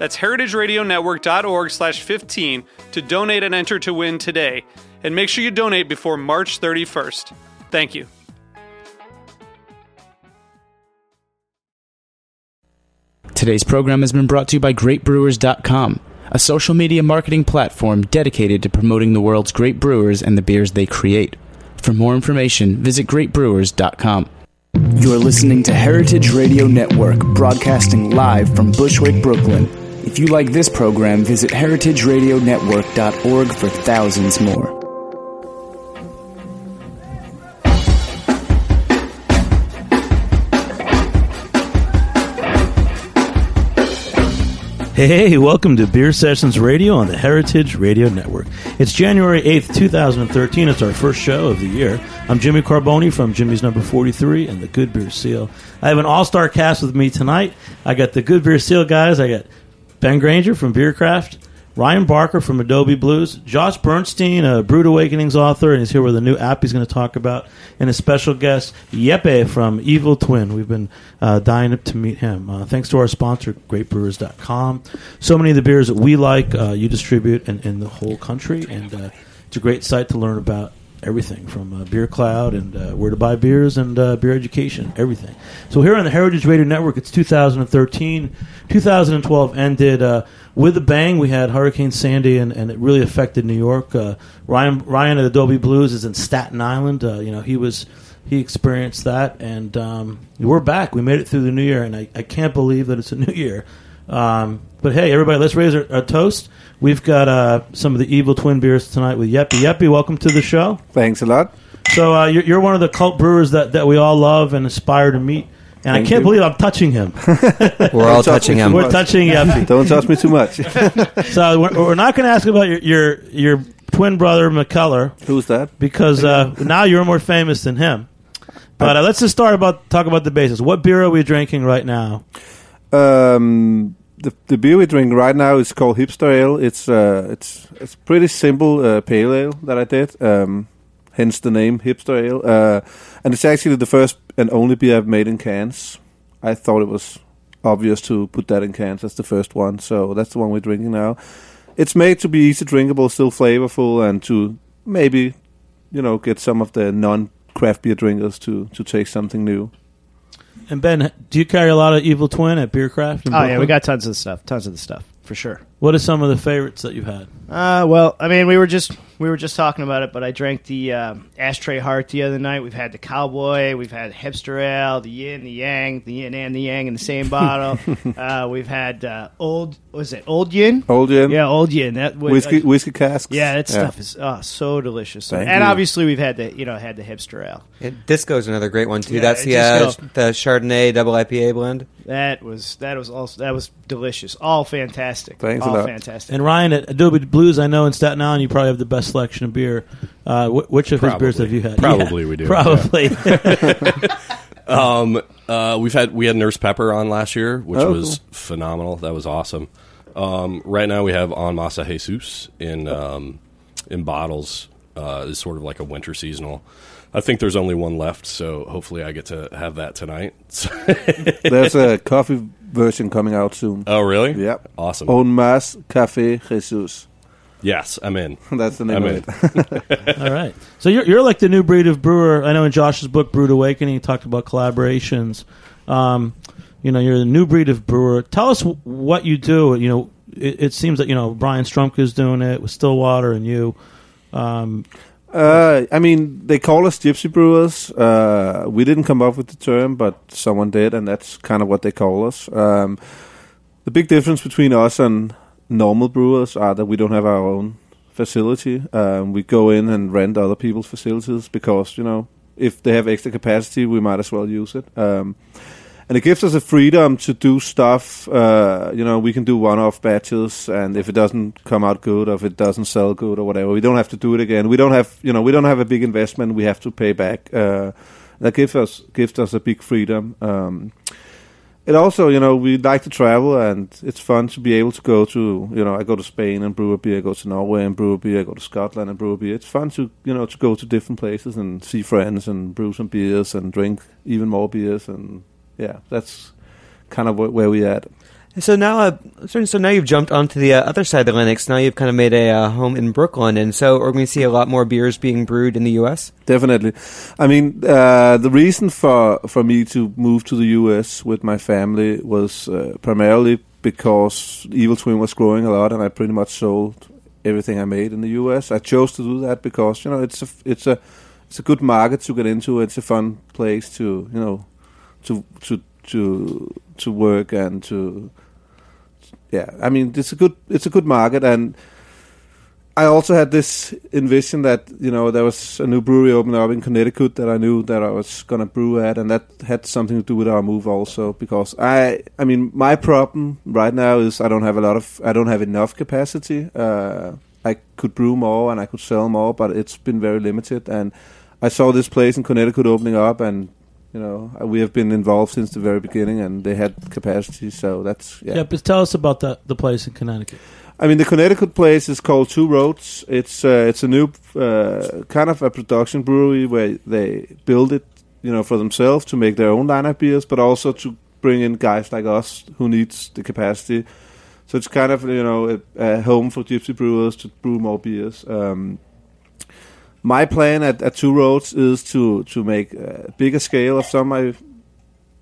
That's heritageradionetwork.org slash 15 to donate and enter to win today. And make sure you donate before March 31st. Thank you. Today's program has been brought to you by GreatBrewers.com, a social media marketing platform dedicated to promoting the world's great brewers and the beers they create. For more information, visit GreatBrewers.com. You're listening to Heritage Radio Network, broadcasting live from Bushwick, Brooklyn. If you like this program, visit heritageradionetwork.org for thousands more. Hey, welcome to Beer Sessions Radio on the Heritage Radio Network. It's January 8th, 2013. It's our first show of the year. I'm Jimmy Carbone from Jimmy's Number 43 and the Good Beer Seal. I have an all star cast with me tonight. I got the Good Beer Seal guys. I got Ben Granger from Bierkraft, Ryan Barker from Adobe Blues, Josh Bernstein, a Brewed Awakenings author, and he's here with a new app he's going to talk about, and a special guest, Jeppe from Evil Twin. We've been uh, dying to meet him. Uh, thanks to our sponsor, GreatBrewers.com. So many of the beers that we like, uh, you distribute in, in, the whole country, and uh, it's a great site to learn about everything from uh, Beer Cloud and uh, where to buy beers and uh, beer education, everything. So here on the Heritage Radio Network, it's 2013. 2012 ended uh, with a bang. We had Hurricane Sandy, and, and it really affected New York. Uh, Ryan Ryan at Adobe Blues is in Staten Island. Uh, you know, he was he experienced that, and um, we're back. We made it through the new year, and I, I can't believe that it's a new year. Um, but hey, everybody, let's raise our, our toast. We've got uh, some of the Evil Twin beers tonight with Jeppe. Jeppe, welcome to the show. Thanks a lot. So uh, you're, you're, one of the cult brewers that, that we all love and aspire to meet. And Thank I can't you. believe I'm touching him. we're all touching him. We're touching Jeppe. Don't touch me too much. so we're, we're not going to ask about your, your, your twin brother Mikkeller. Who's that? Because uh, now you're more famous than him. But uh, let's just start about talk about the basics. What beer are we drinking right now? Um, the the beer we drink right now is called Hipster Ale. It's uh, it's it's pretty simple uh, pale ale that I did. Um, hence the name Hipster Ale. Uh, and it's actually the first and only beer I've made in cans. I thought it was obvious to put that in cans. That's the first one, so that's the one we're drinking now. It's made to be easy drinkable, still flavorful, and to maybe you know get some of the non craft beer drinkers to to taste something new. And Ben, do you carry a lot of Evil Twin at Bierkraft? oh yeah, we got tons of stuff, tons of the stuff for sure. What are some of the favorites that you've had? Uh, well, I mean, we were just we were just talking about it, but I drank the uh, Ashtray Heart the other night. We've had the Cowboy, we've had Hipster Ale, the Yin, the Yang, the Yin and the Yang in the same bottle. uh, we've had uh, old, was it Old Yin? Old Yin, yeah, Old Yin. That whiskey, whiskey casks. Yeah, that yeah. stuff is oh, so delicious. Thank and you. obviously, we've had the you know had the Hipster Ale. It, Disco's another great one too. Yeah, That's the uh, the Chardonnay double IPA blend. That was that was also that was delicious. All fantastic. Thanks All a lot. fantastic. And Ryan at Adobe Blues, I know in Staten Island you probably have the best selection of beer. Uh, wh- which of his beers have you had? Probably Yeah, we do, Probably. Um, uh, we've had we had Nurse Pepper on last year, which Oh, was phenomenal. That was awesome. Um, right now we have Even More Jesus in um, in bottles. Uh, is sort of like a winter seasonal. I think there's only one left, so hopefully I get to have that tonight. There's a coffee version coming out soon. oh, really? Yep. Awesome. On Mas Café Jesus. Yes, I'm in. That's the name I'm of in. it. All right. So you're, you're like the new breed of brewer. I know in Josh's book, Brewed Awakening, he talked about collaborations. Um, you know, you're the new breed of brewer. Tell us wh- what you do. You know, it, it seems that, you know, Brian Strumke is doing it with Stillwater and you. Um, Uh, I mean, they call us gypsy brewers. Uh, we didn't come up with the term, but someone did, and that's kind of what they call us. Um, the big difference between us and normal brewers are that we don't have our own facility. Um, we go in and rent other people's facilities because you know if they have extra capacity, we might as well use it. Um, and it gives us a freedom to do stuff. Uh, you know, we can do one-off batches, and if it doesn't come out good, or if it doesn't sell good, or whatever, we don't have to do it again. We don't have, you know, we don't have a big investment we have to pay back. Uh, that gives us gives us a big freedom. Um, it also, you know, we like to travel, and it's fun to be able to go to, you know, I go to Spain and brew a beer, I go to Norway and brew a beer, I go to Scotland and brew a beer. It's fun to, you know, to go to different places and see friends and brew some beers and drink even more beers and yeah, that's kind of wh- where we at. So now, uh, so so now you've jumped onto the uh, other side of the Linux. Now you've kind of made a uh, home in Brooklyn, and so we're going to see a lot more beers being brewed in the U.S. Definitely. I mean, uh, the reason for for me to move to the U.S. with my family was uh, primarily because Evil Twin was growing a lot, and I pretty much sold everything I made in the U.S. I chose to do that because you know it's a it's a it's a good market to get into. It's a fun place to you know to to to to work and to yeah i mean it's a good it's a good market. And i also had this envision that you know there was a new brewery opening up in connecticut that i knew that i was going to brew at and that had something to do with our move also because i i mean my problem right now is i don't have a lot of i don't have enough capacity. Uh, i could brew more and i could sell more but it's been very limited. And i saw this place in connecticut opening up and you know, uh, we have been involved since the very beginning, and they had capacity. So that's yeah. Yeah, but tell us about the the place in Connecticut. I mean, the Connecticut place is called Two Roads. It's uh, it's a new uh, kind of a production brewery where they build it, you know, for themselves to make their own line of beers, but also to bring in guys like us who needs the capacity. So it's kind of you know a, a home for gypsy brewers to brew more beers. Um, my plan at, at Two Roads is to to make a bigger scale of some of my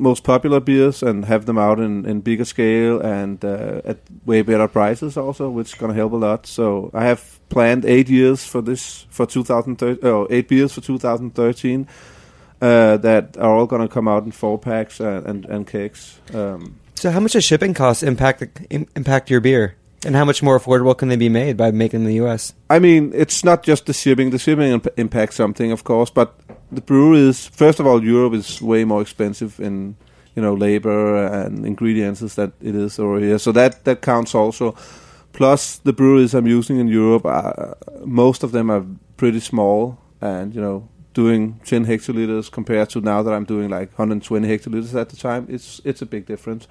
most popular beers and have them out in, in bigger scale and uh, at way better prices also, which is going to help a lot. So I have planned eight years for this for 2013, oh, eight beers for 2013 uh, that are all going to come out in four packs and and, and kegs. Um, So how much does shipping costs impact the, im- impact your beer, and how much more affordable can they be made by making in the U.S.? I mean, it's not just the shipping. The shipping imp- impacts something, of course, but the breweries. first of all, Europe is way more expensive in you know labor and ingredients than it is over here. So that that counts also. Plus, the breweries I'm using in Europe, are, most of them are pretty small, and you know, doing 10 hectoliters compared to now that I'm doing like 120 hectoliters at the time, it's it's a big difference.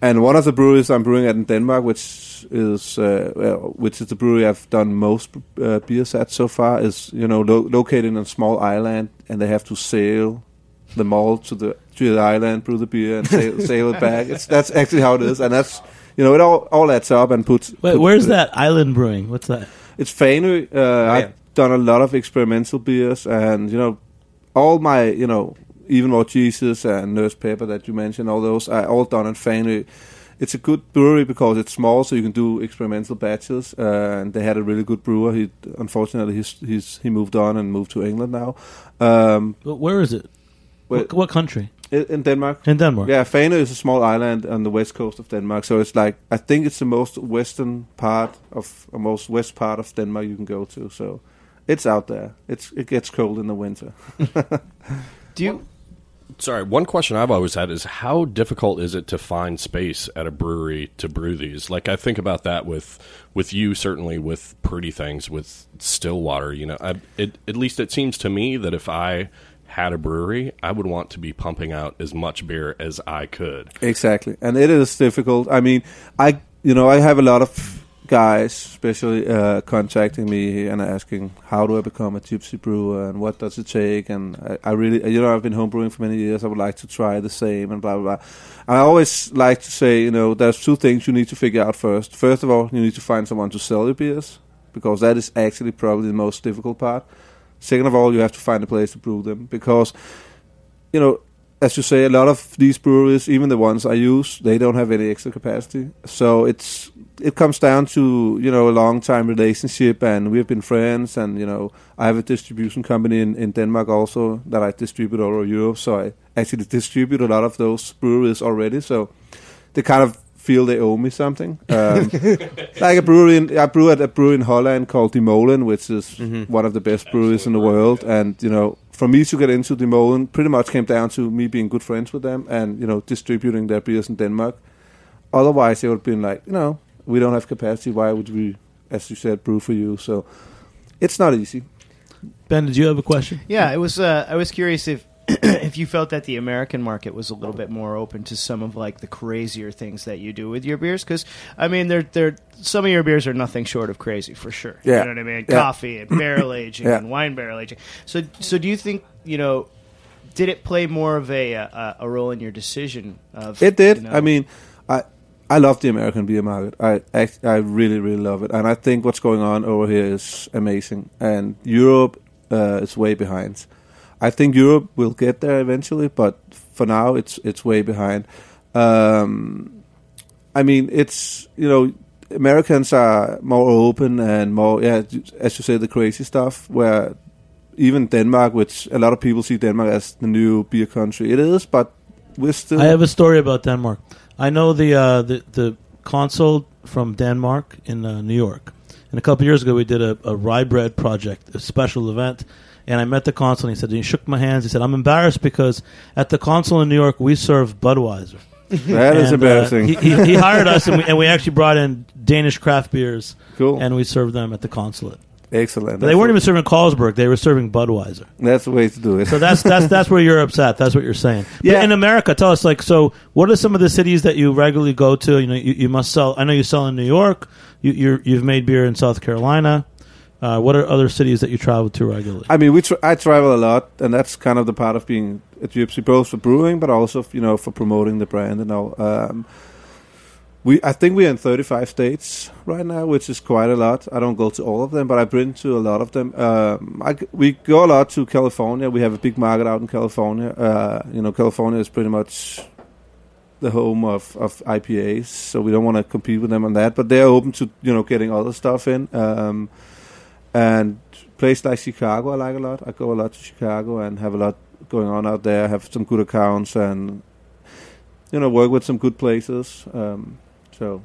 And one of the breweries I'm brewing at in Denmark, which is uh, well, which is the brewery I've done most uh, beers at so far, is you know lo- located in a small island, and they have to sail the malt to the to the island, brew the beer, and sail, sail it back. It's that's actually how it is, and that's you know it all all adds up and puts. Wait, puts- where's that island brewing? What's that? It's Fanø. Uh, yeah. I've done a lot of experimental beers, and you know, all my you know, even more Jesus and Nurse Pepper that you mentioned, all those are all done in Fanø. It's a good brewery because it's small, so you can do experimental batches. Uh, and they had a really good brewer. He unfortunately he's, he's he moved on and moved to England now. Um, But Where is it? Wait. What, what country? in Denmark. In Denmark. Yeah, Fanø is a small island on the west coast of Denmark, so it's like I think it's the most western part of, or most west part of Denmark you can go to. So it's out there. It's it gets cold in the winter. Do you? Sorry, one question I've always had is how difficult is it to find space at a brewery to brew these? Like I think about that with with you certainly with pretty things with Stillwater. You know, I, it, at least it seems to me that if I had a brewery, I would want to be pumping out as much beer as I could. Exactly, and it is difficult. I mean, I you know I have a lot of guys, especially uh, contacting me and asking how do I become a gypsy brewer and what does it take. And I, I really, you know, I've been homebrewing for many years. I would like to try the same and blah blah blah. I always like to say, you know, there's two things you need to figure out first. First of all, you need to find someone to sell your beers because that is actually probably the most difficult part. Second of all, you have to find a place to brew them because, you know, as you say, a lot of these breweries, even the ones I use, they don't have any extra capacity. So it's it comes down to you know a long time relationship, and we've been friends, and you know I have a distribution company in, in Denmark also that I distribute all over Europe. So I actually distribute a lot of those breweries already. So they kind of feel they owe me something. Um, like a brewery, in, I brew at a brewery in Holland called De Molen, which is one of the best breweries in the world, and you know for me to get into De Molen pretty much came down to me being good friends with them and you know distributing their beers in Denmark. Otherwise, it would have been like, you know, we don't have capacity. Why would we, as you said, brew for you? So it's not easy. Ben, did you have a question? Yeah, it was. Uh, I was curious if if you felt that the American market was a little bit more open to some of like the crazier things that you do with your beers, because I mean, they're they're some of your beers are nothing short of crazy for sure. Yeah. you know what I mean. Yeah. Coffee and barrel aging Yeah. and wine barrel aging. So so do you think you know? Did it play more of a a, a role in your decision of It did. you know- I mean, I I love the American beer market. I I really really love it, and I think what's going on over here is amazing. And Europe uh, is way behind. I think Europe will get there eventually, but for now it's it's way behind. Um, I mean, it's you know Americans are more open and more yeah, as you say, the crazy stuff where. Even Denmark, which a lot of people see Denmark as the new beer country, it is, but we're still. I have a story about Denmark. I know the uh, the the consul from Denmark in uh, New York. And a couple years ago, we did a, a rye bread project, a special event. And I met the consul, and he said, he shook my hands. He said, I'm embarrassed because at the consul in New York, we serve Budweiser. That is And, uh, embarrassing. he, he, he hired us, and we, and we actually brought in Danish craft beers, cool. and we served them at the consulate. Excellent. But they weren't even serving Carlsberg; they were serving Budweiser. That's the way to do it. So that's that's that's where you're upset. That's what you're saying. But Yeah. in America, tell us like so. What are some of the cities that you regularly go to? You know, you, you must sell. I know you sell in New York. You, you're, you've made beer in South Carolina. Uh, what are other cities that you travel to regularly? I mean, we tr- I travel a lot, and that's kind of the part of being a gypsy, both for brewing, but also you know for promoting the brand and all. Um, we I think we're in 35 states right now, which is quite a lot. I don't go to all of them, but I've been to a lot of them. Um, I we go a lot to California. We have a big market out in California. Uh, you know, California is pretty much the home of, of IPAs, so we don't want to compete with them on that. But they're open to you know getting other stuff in. Um, and place like Chicago, I like a lot. I go a lot to Chicago and have a lot going on out there. I Have some good accounts and you know work with some good places. Um, so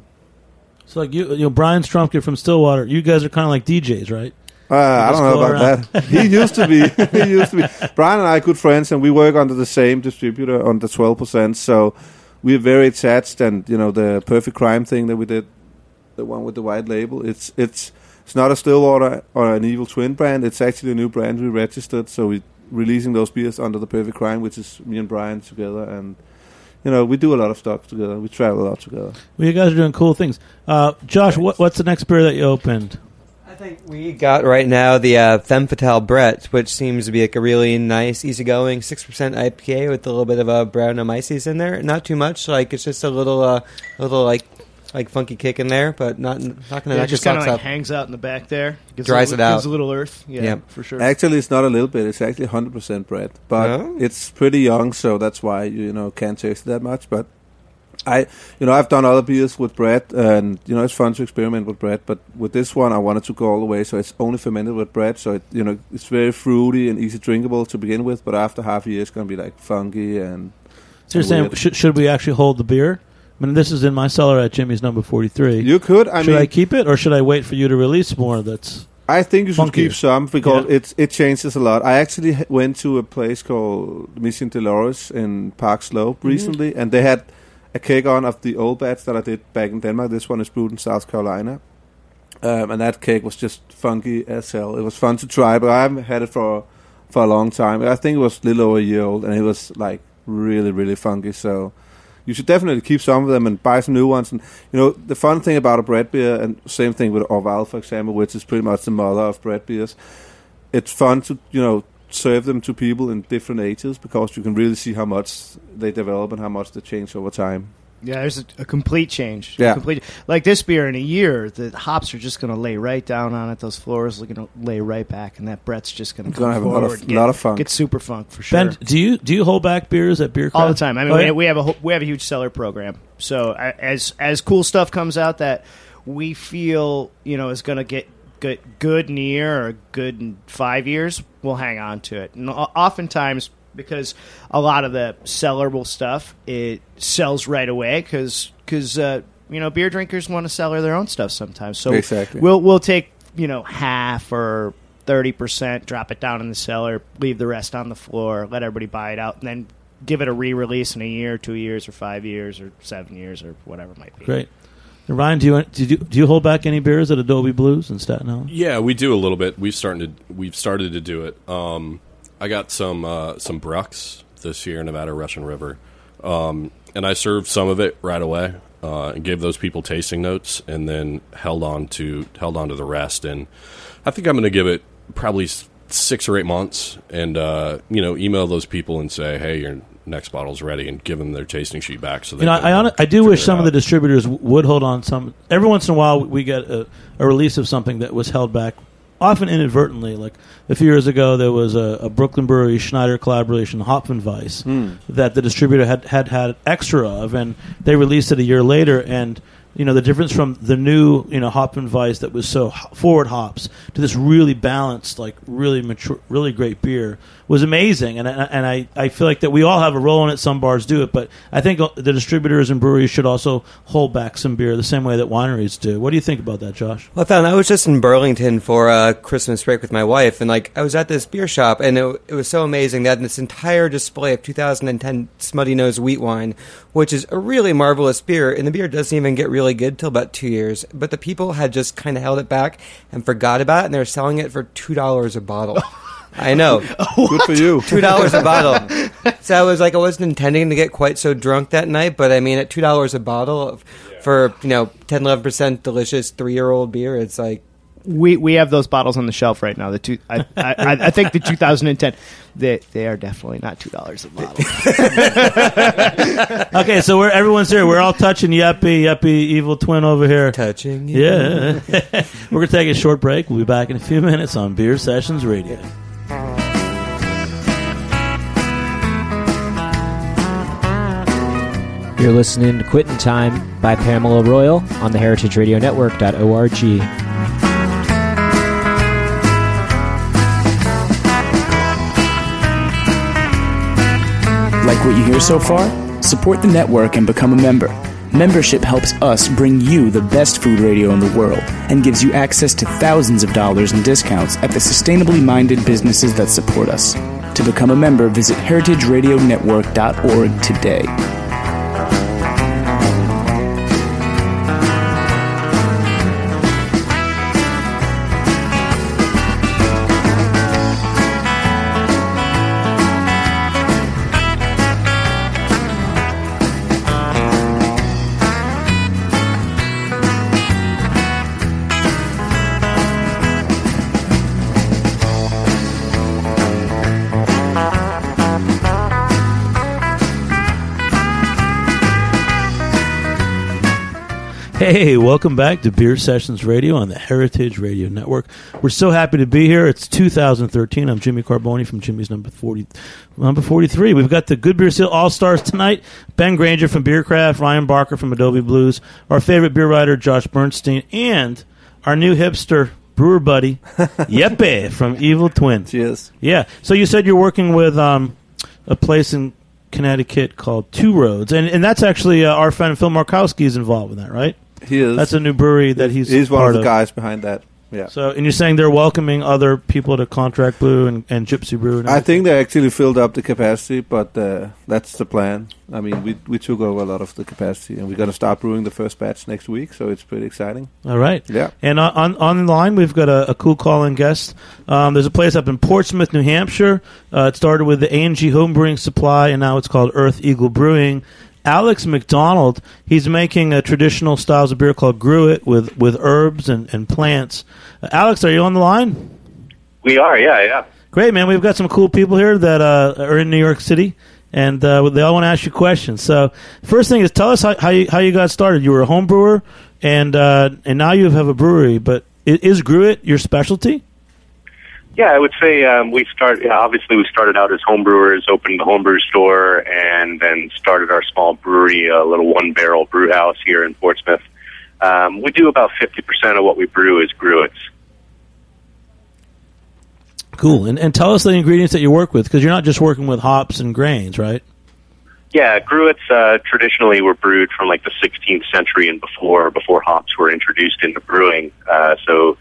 So like you, you know, Brian Strumke from Stillwater. You guys are kind of like DJs, right? uh, I don't know about around. that. he used to be. he used to be. Brian and I are good friends, and we work under the same distributor on the twelve percent. So we're very attached. And you know the Perfect Crime thing that we did, the one with the white label. It's it's it's not a Stillwater or an Evil Twin brand. It's actually a new brand we registered. So we're releasing those beers under the Perfect Crime, which is me and Brian together. And you know we do a lot of stuff together. We travel a lot together. Well, you guys are doing cool things. Uh, Josh, what, what's the next beer that you opened? I think we got right now the uh, Femme Fatale Brett, which seems to be like a really nice, easygoing six percent IPA with a little bit of a brown myces in there. Not too much, like it's just a little, uh, a little like like funky kick in there, but not not gonna Yeah, knock just kind of like up. hangs out in the back there. Gives Dries a, it out. Gives a little earth. Yeah, Yeah. for sure. Actually, it's not a little bit. It's actually 100% Brett, but Oh. it's pretty young, so that's why you, you know can't taste it that much. But I, you know, I've done other beers with Brett, and you know it's fun to experiment with Brett. But with this one, I wanted to go all the way, so it's only fermented with Brett. So it, you know, it's very fruity and easy drinkable to begin with. But after half a year, it's gonna be like funky and So you're And saying weird. should, should we actually hold the beer? I mean, this is in my cellar at Jimmy's number forty three. you could. I should mean, I keep it or should I wait for you to release more? That's I think you should Funky. keep some because Yeah. it it changes a lot. I actually went to a place called Mission Dolores in Park Slope Mm-hmm. recently, and they had a cake on of the old batch that I did back in Denmark. This one is brewed in South Carolina, um, and that cake was just funky as hell. It was fun to try, but I haven't had it for for a long time. I think it was a little over a year old, and it was like really really funky. So. You should definitely keep some of them and buy some new ones. And you know the fun thing about a Brett beer, and same thing with Orval, for example, which is pretty much the mother of Brett beers. It's fun to you know serve them to people in different ages because you can really see how much they develop and how much they change over time. Yeah, there's a, a complete change. Yeah. complete. Like this beer in a year, the hops are just going to lay right down on it. Those floors are going to lay right back, and that Brett's just going to Gonna have a lot of- forward, get, lot of funk. Get super funk for sure. Ben, do you do you hold back beers at beer all the time. I mean, Oh, we, yeah? we have a we have a huge cellar program. So as as cool stuff comes out that we feel you know is going to get good good in a year or good in five years, we'll hang on to it. And oftentimes because a lot of the sellable stuff it sells right away because uh, you know beer drinkers want to sell their own stuff sometimes. So Exactly. we'll we'll take you know half or. Thirty percent, drop it down in the cellar, leave the rest on the floor, let everybody buy it out, and then give it a re-release in a year, two years, or five years, or seven years, or whatever it might be. Great. And Ryan, do you, do you do you hold back any beers at Adobe Blues in Staten Island? Yeah, we do a little bit. We've started to we've started to do it. Um, I got some uh, some Brucks this year, in Nevada Russian River, um, and I served some of it right away uh, and gave those people tasting notes, and then held on to held on to the rest. And I think I'm going to give it probably six or eight months, and uh, you know, email those people and say, hey, your next bottle's ready, and give them their tasting sheet back. So they You know, I, I, I do wish some of the distributors would hold on some. Every once in a while, we get a, a release of something that was held back, often inadvertently. Like a few years ago, there was a, a Brooklyn Brewery Schneider collaboration, Hopfenweiss, hmm. that the distributor had, had had extra of, and they released it a year later. And you know, the difference from the new, you know, Hopfenweiss that was so forward hops to this really balanced, like really mature, really great beer was amazing. And I, and I, I feel like that we all have a role in it. Some bars do it, but I think uh, the distributors and breweries should also hold back some beer the same way that wineries do. What do you think about that, Josh? Well, I found I was just in Burlington for a Christmas break with my wife, and like I was at this beer shop, and it, it was so amazing. They had this entire display of 2010 Smutty Nose wheat wine, which is a really marvelous beer, and the beer doesn't even get really good till about two years. But the people had just kind of held it back and forgot about it, and they were selling it for two dollars a bottle. I know. Good for you. two dollars a bottle. So I was like, I wasn't intending to get quite so drunk that night, but I mean, at two dollars a bottle of, for you know 10, 11 percent delicious three year old beer, it's like We we have those bottles on the shelf right now. The two, I, I, I I think the 2010, they they are definitely not two dollars a bottle. Okay, so we're everyone's here. We're all touching Jeppe, Jeppe, evil twin over here. touching. you. Yeah, we're gonna take a short break. We'll be back in a few minutes on Beer Sessions Radio. You're listening to Quitting Time by Pamela Royal on the heritageradionetwork.org. Like what you hear so far? Support the network and become a member. Membership helps us bring you the best food radio in the world and gives you access to thousands of dollars in discounts at the sustainably minded businesses that support us. To become a member, visit heritageradionetwork.org today. Hey, welcome back to Beer Sessions Radio on the Heritage Radio Network. We're so happy to be here. It's 2013. I'm Jimmy Carbone from Jimmy's number 40, number 43. We've got the Good Beer Seal All Stars tonight. Ben Granger from Bierkraft, Ryan Barker from Adobe Blues, our favorite beer writer Josh Bernstein, and our new hipster brewer buddy Jeppe from Evil Twins. Cheers. Yeah. So you said you're working with um, a place in Connecticut called Two Roads, and and that's actually uh, our friend Phil Markowski is involved in that, right? He is. That's a new brewery that he's He's one of the guys behind that. Yeah. So, and you're saying they're welcoming other people to Contract Brew and, and Gypsy Brew. And I think they actually filled up the capacity, but uh, that's the plan. I mean, we we took over a lot of the capacity, and we're going to start brewing the first batch next week, so it's pretty exciting. All right. Yeah. And on on, on the line, we've got a, a cool call-in guest. Um, there's a place up in Portsmouth, New Hampshire. Uh, it started with the A and G Home Brewing Supply, and now it's called Earth Eagle Brewing. Alex McDonald, he's making a traditional styles of beer called Gruit with, with herbs and, and plants. Uh, Alex, are you on the line? We are, yeah, yeah. Great, man. We've got some cool people here that uh, are in New York City, and uh, they all want to ask you questions. So, first thing is, tell us how, how you how you got started. You were a home brewer, and uh, and now you have a brewery. But is Gruit your specialty? Yeah, I would say um, we start. Yeah, obviously, we started out as homebrewers, opened a homebrew store, and then started our small brewery, a little one-barrel brew house here in Portsmouth. Um, we do about fifty percent of what we brew is Gruits. Cool. And and tell us the ingredients that you work with, because you're not just working with hops and grains, right? Yeah, Gruits uh, traditionally were brewed from like the 16th century and before, before hops were introduced into brewing. Uh, so,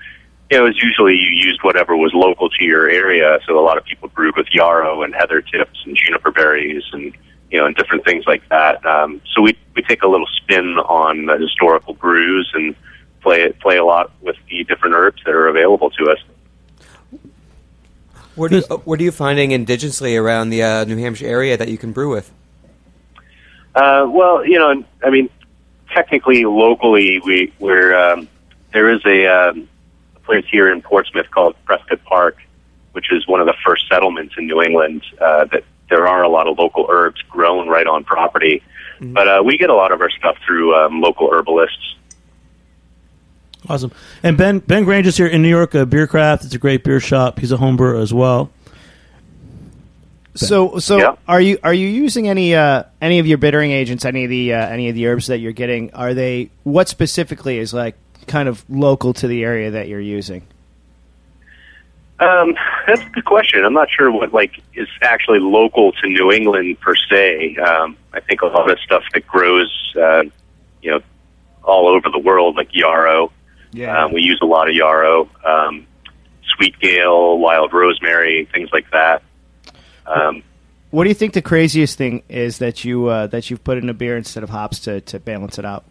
you know, it was usually you used whatever was local to your area. So a lot of people brewed with yarrow and heather tips and juniper berries and you know and different things like that. Um, so we we take a little spin on the historical brews and play play a lot with the different herbs that are available to us. What are you, uh, what are you finding indigenously around the uh, New Hampshire area that you can brew with? Uh, well, you know, I mean, technically, locally, we we're um, there is a, um, a place here in Portsmouth called Prescott Park, which is one of the first settlements in New England. Uh, that there are a lot of local herbs grown right on property, but uh, we get a lot of our stuff through um, local herbalists. Awesome. And Ben Ben Grange is here in New York, uh, Bierkraft. It's a great beer shop. He's a home brewer as well. So, so Yeah. are you are you using any uh, any of your bittering agents? Any of the uh, any of the herbs that you're getting? Are they what specifically is like kind of local to the area that you're using? Um, that's a good question. I'm not sure what like is actually local to New England per se. Um, I think a lot of stuff that grows, uh, you know, all over the world, like yarrow. Um, we use a lot of yarrow, um, sweet gale, wild rosemary, things like that. Um, What do you think the craziest thing is that you uh, that you've put in a beer instead of hops to, to balance it out?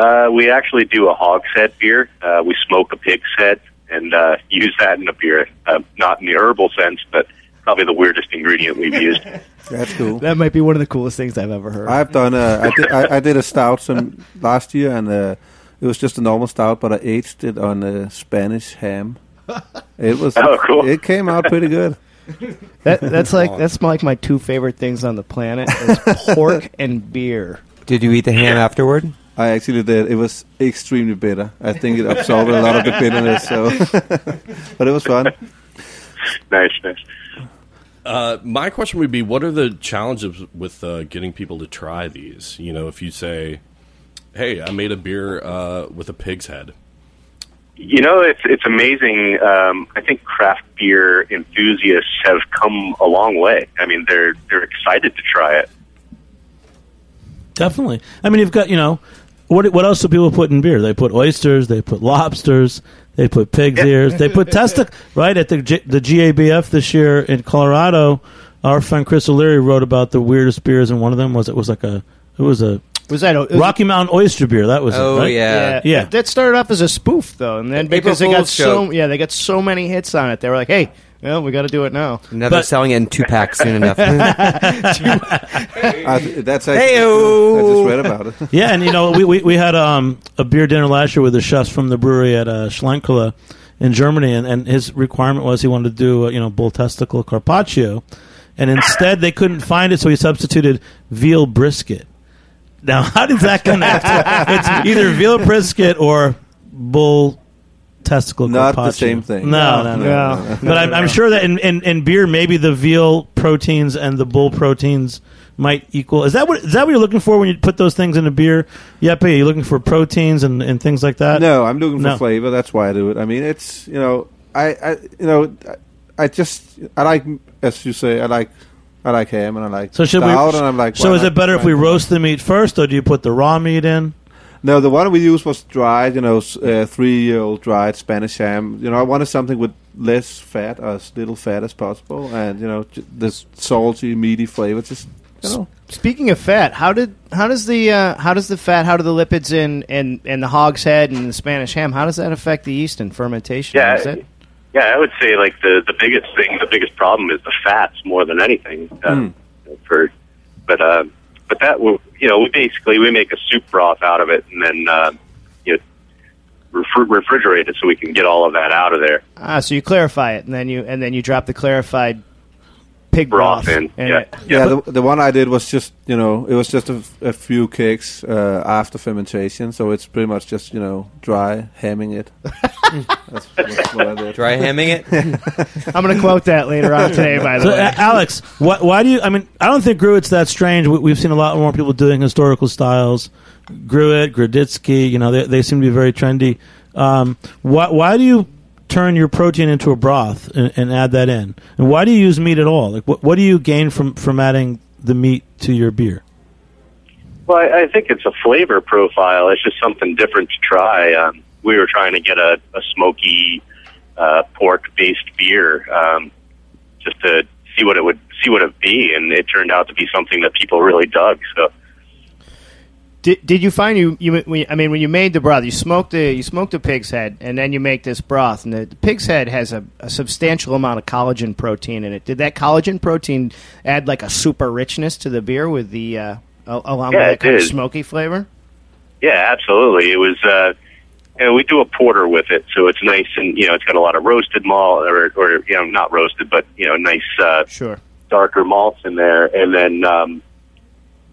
Uh, we actually do a hogshead beer. Uh, we smoke a pig's head and uh, use that in a beer. Uh, not in the herbal sense, but probably the weirdest ingredient we've used. That's cool. That might be one of the coolest things I've ever heard. I've done. A, I did. I, I did a stout some last year, and uh, it was just a normal stout, but I aged it on a Spanish ham. It was. Oh, cool. It came out pretty good. that, that's like that's like my two favorite things on the planet: is pork and beer. Did you eat the ham afterward? I actually did. It was extremely bitter. I think it absorbed a lot of the bitterness. So, but it was fun. nice, nice. Uh, my question would be, what are the challenges with uh, getting people to try these? You know, if you say, "Hey, I made a beer uh, with a pig's head," You know, it's it's amazing. Um, I think craft beer enthusiasts have come a long way. I mean, they're they're excited to try it. Definitely. I mean, you've got you know what what else do people put in beer? They put oysters, they put lobsters, they put pig's ears, they put testic. Right at the G- the GABF this year in Colorado, our friend Chris O'Leary wrote about the weirdest beers, and one of them was it was like a it was a Was that a, was- Rocky Mountain oyster beer. That was Oh it, right? yeah. Yeah. That started off as a spoof, though, and then April because they got Fool's so joke. yeah, they got so many hits on it, they were like, "Hey, well, we got to do it now." Never But- selling it in two packs soon enough. I, that's actually. Hey-o. I just read about it. Yeah, and you know, we, we, we had um, a beer dinner last year with the chefs from the brewery at uh, Schlenkerla in Germany, and, and his requirement was he wanted to do uh, you know bull testicle carpaccio, and instead they couldn't find it, so he substituted veal brisket. Now, how does that connect? it's either veal brisket or bull testicle Not the carpaccio. same thing. No, no, no. No. no, no. But I'm, I'm sure that in, in, in beer, maybe the veal proteins and the bull proteins might equal. Is that what is that what you're looking for when you put those things in a beer? Yep, are you looking for proteins and, and things like that? No, I'm looking for No. flavor. That's why I do it. I mean, it's you know, I, I you know, I I just I like as you say, I like I like ham and I like So should stout, we? and I'm like, so why is not it better if try we it? roast the meat first, or do you put the raw meat in? No, the one we used was dried. You know, uh, three year old dried Spanish ham. You know, I wanted something with less fat, as little fat as possible, and you know, j- this salty, meaty flavor. Just you know, Speaking of fat, how did how does the uh, how does the fat how do the lipids in and and the hog's head and the Spanish ham how does that affect the yeast and fermentation? Yeah, Is it? yeah. I would say like the the biggest thing, the biggest problem is the fats more than anything. Um, For, but uh, but that will you know we basically we make a soup broth out of it and then uh, you know refri- refrigerate it so we can get all of that out of there. Ah, so you clarify it and then you and then you drop the clarified pig broth broth in. in Yeah, it. Yeah, the, the one I did was just you know it was just a, a few cakes uh, after fermentation, so it's pretty much just you know dry hamming it. that's, that's what I did. Dry hamming it. I'm going to quote that later on today. By the So, way, uh, Alex, why, why do you? I mean, I don't think Gruit's that strange. We, we've seen a lot more people doing historical styles. Gruit, Grodziskie, you know, they, they seem to be very trendy. Um, why, why do you turn your protein into a broth and, and add that in? And why do you use meat at all? Like, what, what do you gain from, from adding the meat to your beer? Well, I, I think it's a flavor profile. It's just something different to try. Um, we were trying to get a, a smoky uh, pork-based beer um, just to see what it would see what it would be, and it turned out to be something that people really dug. So did, did you find you you I mean when you made the broth, you smoked the you smoked the pig's head, and then you make this broth, and the, the pig's head has a, a substantial amount of collagen protein in it. Did that collagen protein add like a super richness to the beer with the uh, al- along Yeah, with that kind of smoky flavor? yeah, absolutely. It was. Uh, you know, we do a porter with it, so it's nice and you know it's got a lot of roasted malt, or, or you know not roasted, but you know nice uh, Sure. darker malts in there, and then um,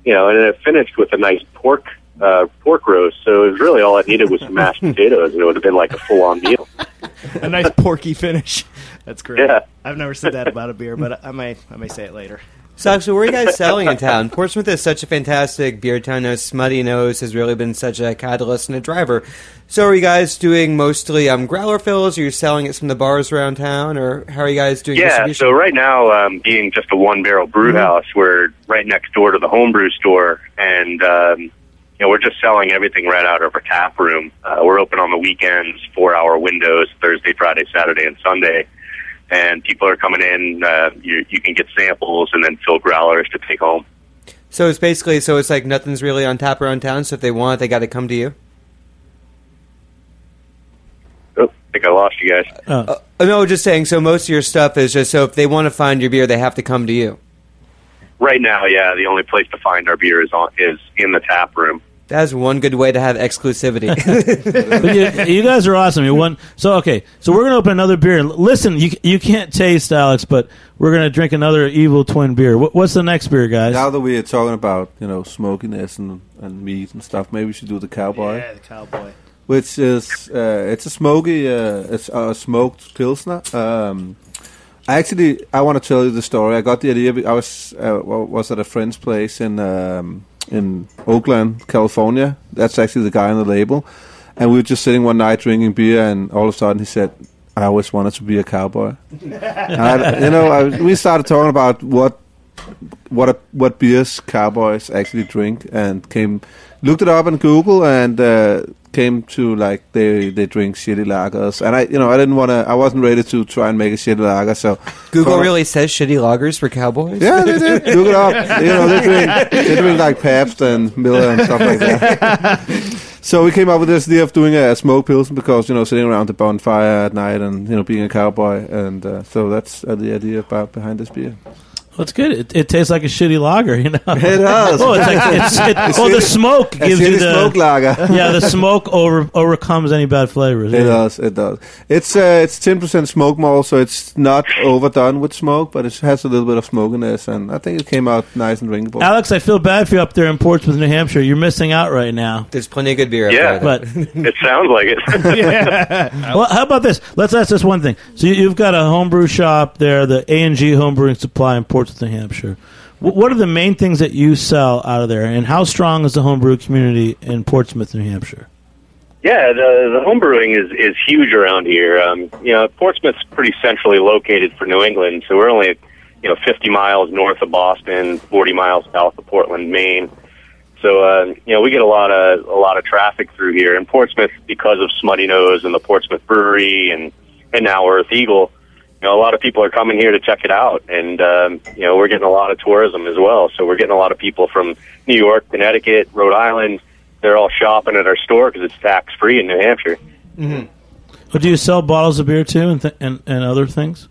you know, and it finished with a nice pork uh, pork roast. So it was really all it needed was some mashed potatoes, and it would have been like a full on meal. a nice porky finish. That's great. Yeah. I've never said that about a beer, but I may I may say it later. So, actually, where are you guys selling in town? Portsmouth is such a fantastic beer town. Now, Smutty Nose has really been such a catalyst and a driver. So, are you guys doing mostly um, growler fills? Are you selling it from the bars around town, or how are you guys doing Yeah. distribution? So right now, um, being just a one barrel brew house, we're right next door to the homebrew store, and um, you know we're just selling everything right out of our tap room. Uh, we're open on the weekends, four hour windows, Thursday, Friday, Saturday, and Sunday. And people are coming in. Uh, you, you can get samples and then fill growlers to take home. So it's basically so it's like nothing's really on tap around town. So if they want, it, they got to come to you. Oh, I think I lost you guys. Uh, Uh, no, just saying. So most of your stuff is just so if they want to find your beer, they have to come to you. Right now, yeah, the only place to find our beer is on is in the tap room. That's one good way to have exclusivity. but you, you guys are awesome. You won. So okay, so we're gonna open another beer. L- Listen, you you can't taste Alex, but we're gonna drink another Evil Twin beer. What, what's the next beer, guys? Now that we are talking about you know smokiness and, and meat and stuff, maybe we should do the cowboy, Yeah, the cowboy. which is uh, it's a smoky, uh, it's a smoked pilsner. Um, I actually I want to tell you the story. I got the idea. I was uh, wa- was at a friend's place in um, in Oakland, California. That's actually the guy on the label. And we were just sitting one night drinking beer, and all of a sudden he said, "I always wanted to be a cowboy." I, you know, I, we started talking about what what a, what beers cowboys actually drink, and came looked it up on Google and uh, came to like they they drink shitty lagers. And I, you know, I didn't want to. I wasn't ready to try and make a shitty lager, so Google really says shitty lagers for cowboys. yeah, they did. Look it up. You know, they drink, they drink like Pabst and Miller and stuff like that. so we came up with this idea of doing a, smoke pils because you know sitting around the bonfire at night and you know being a cowboy, and uh, so that's uh, the idea about behind this beer. That's good. It, it tastes like a shitty lager, you know. It does. Oh, it's like it's, it, oh, the smoke A gives you the smoke lager. yeah, the smoke over overcomes any bad flavors. It yeah. does. It does. It's uh, it's ten percent smoke malt, so it's not overdone with smoke, but it has a little bit of smokiness, and I think it came out nice and drinkable. Alex, I feel bad for you up there in Portsmouth, New Hampshire. You're missing out right now. There's plenty of good beer. Up Yeah. there. But It sounds like it. yeah. well, how about this? Let's ask this one thing. So you, you've got a homebrew shop there, the A and G Homebrewing Supply in Portsmouth, New Hampshire. Wh- What are the main things that you sell out of there, and how strong is the homebrew community in Portsmouth, New Hampshire? Yeah, the the home brewing is is huge around here. Um, you know, Portsmouth's pretty centrally located for New England, so we're only you know 50 miles north of Boston, 40 miles south of Portland, Maine. So uh, you know, we get a lot of a lot of traffic through here. And Portsmouth, because of Smutty Nose and the Portsmouth Brewery, and and now Earth Eagle, you know, a lot of people are coming here to check it out, and um, you know, we're getting a lot of tourism as well. So we're getting a lot of people from New York, Connecticut, Rhode Island. They're all shopping at our store because it's tax free in New Hampshire. mhm well do you sell bottles of beer too, and th- and, and other things?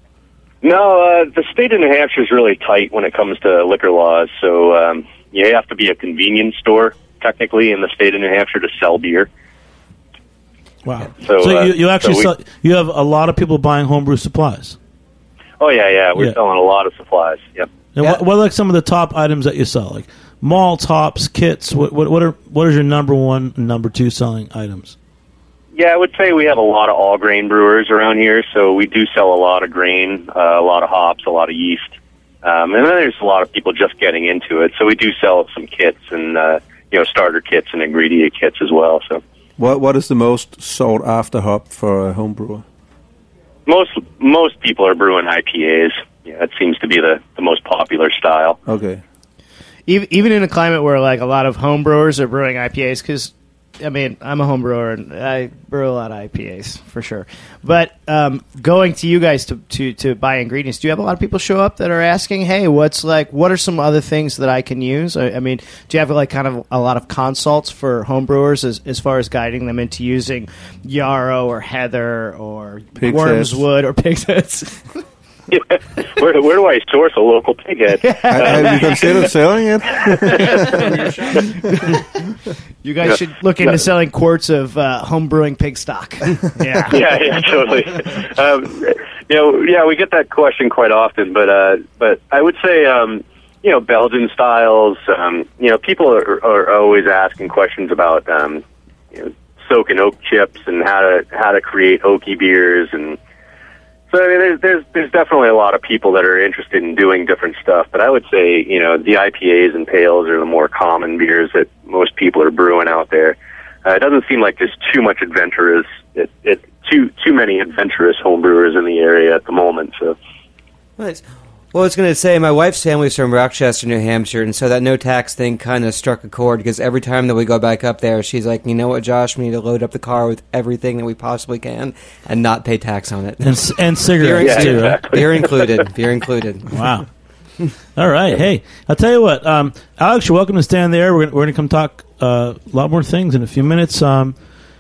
No, uh, the state of New Hampshire is really tight when it comes to liquor laws. So um, you have to be a convenience store technically in the state of New Hampshire to sell beer. Wow. So, uh, you, you actually so we- sell, you have a lot of people buying homebrew supplies. Oh yeah, yeah. We're Yeah. selling a lot of supplies. Yep. And what, what are like some of the top items that you sell? Like malt hops, kits. What what what are what is your number one, and number two selling items? Yeah, I would say we have a lot of all grain brewers around here, so we do sell a lot of grain, uh, a lot of hops, a lot of yeast, um, and then there's a lot of people just getting into it. So we do sell some kits and uh, you know starter kits and ingredient kits as well. So What What is the most sought after hop for a home brewer? most most people are brewing IPAs. Yeah, that seems to be the the most popular style. Okay. even, even in a climate where like a lot of home brewers are brewing IPAs because I mean I'm a home brewer and I brew a lot of IPAs for sure. But um, going to you guys to, to to buy ingredients, do you have a lot of people show up that are asking, hey, what's like what are some other things that I can use? I, I mean, do you have like kind of a lot of consults for home brewers as as far as guiding them into using yarrow or heather or wormswood or pig's heads? where where do I source a local pig head? Have you considered selling it? You guys should look into selling quarts of uh, home brewing pig stock. yeah. yeah, yeah, totally. Um, you know, yeah, we get that question quite often, but uh, but I would say, um, you know, Belgian styles. Um, you know, people are, are always asking questions about um, you know, soaking oak chips and how to how to create oaky beers and. So I mean, there's, there's there's definitely a lot of people that are interested in doing different stuff, but I would say you know the IPAs and pales are the more common beers that most people are brewing out there. Uh, it doesn't seem like there's too much adventurous, it, it, too too many adventurous home brewers in the area at the moment. So Nice. Well, I was going to say my wife's family's from Rochester, New Hampshire, and so that no tax thing kind of struck a chord because every time that we go back up there, she's like, "You know what, Josh? We need to load up the car with everything that we possibly can and not pay tax on it." And and cigarettes Yeah, too. Exactly. Beer included. Beer included. Wow. All right. Hey, I'll tell you what, um, Alex, you're welcome to stand there. We're we're going to come talk uh, a lot more things in a few minutes. Um,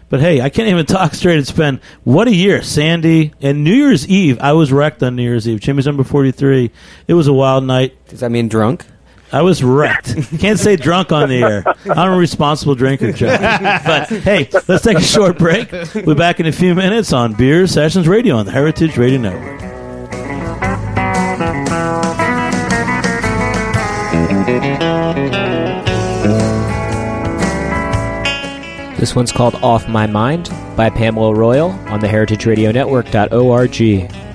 but hey, I can't even talk straight. It's been what a year, Sandy. And New Year's Eve, I was wrecked on New Year's Eve. Jimmy's number 43. It was a wild night. Does that mean drunk? I was wrecked. Can't say drunk on the air. I'm a responsible drinker, Joe. But hey, let's take a short break. We'll be back in a few minutes on Beer Sessions Radio on the Heritage Radio Network. This one's called Off My Mind by Pamela Royal on the heritageradionetwork.org.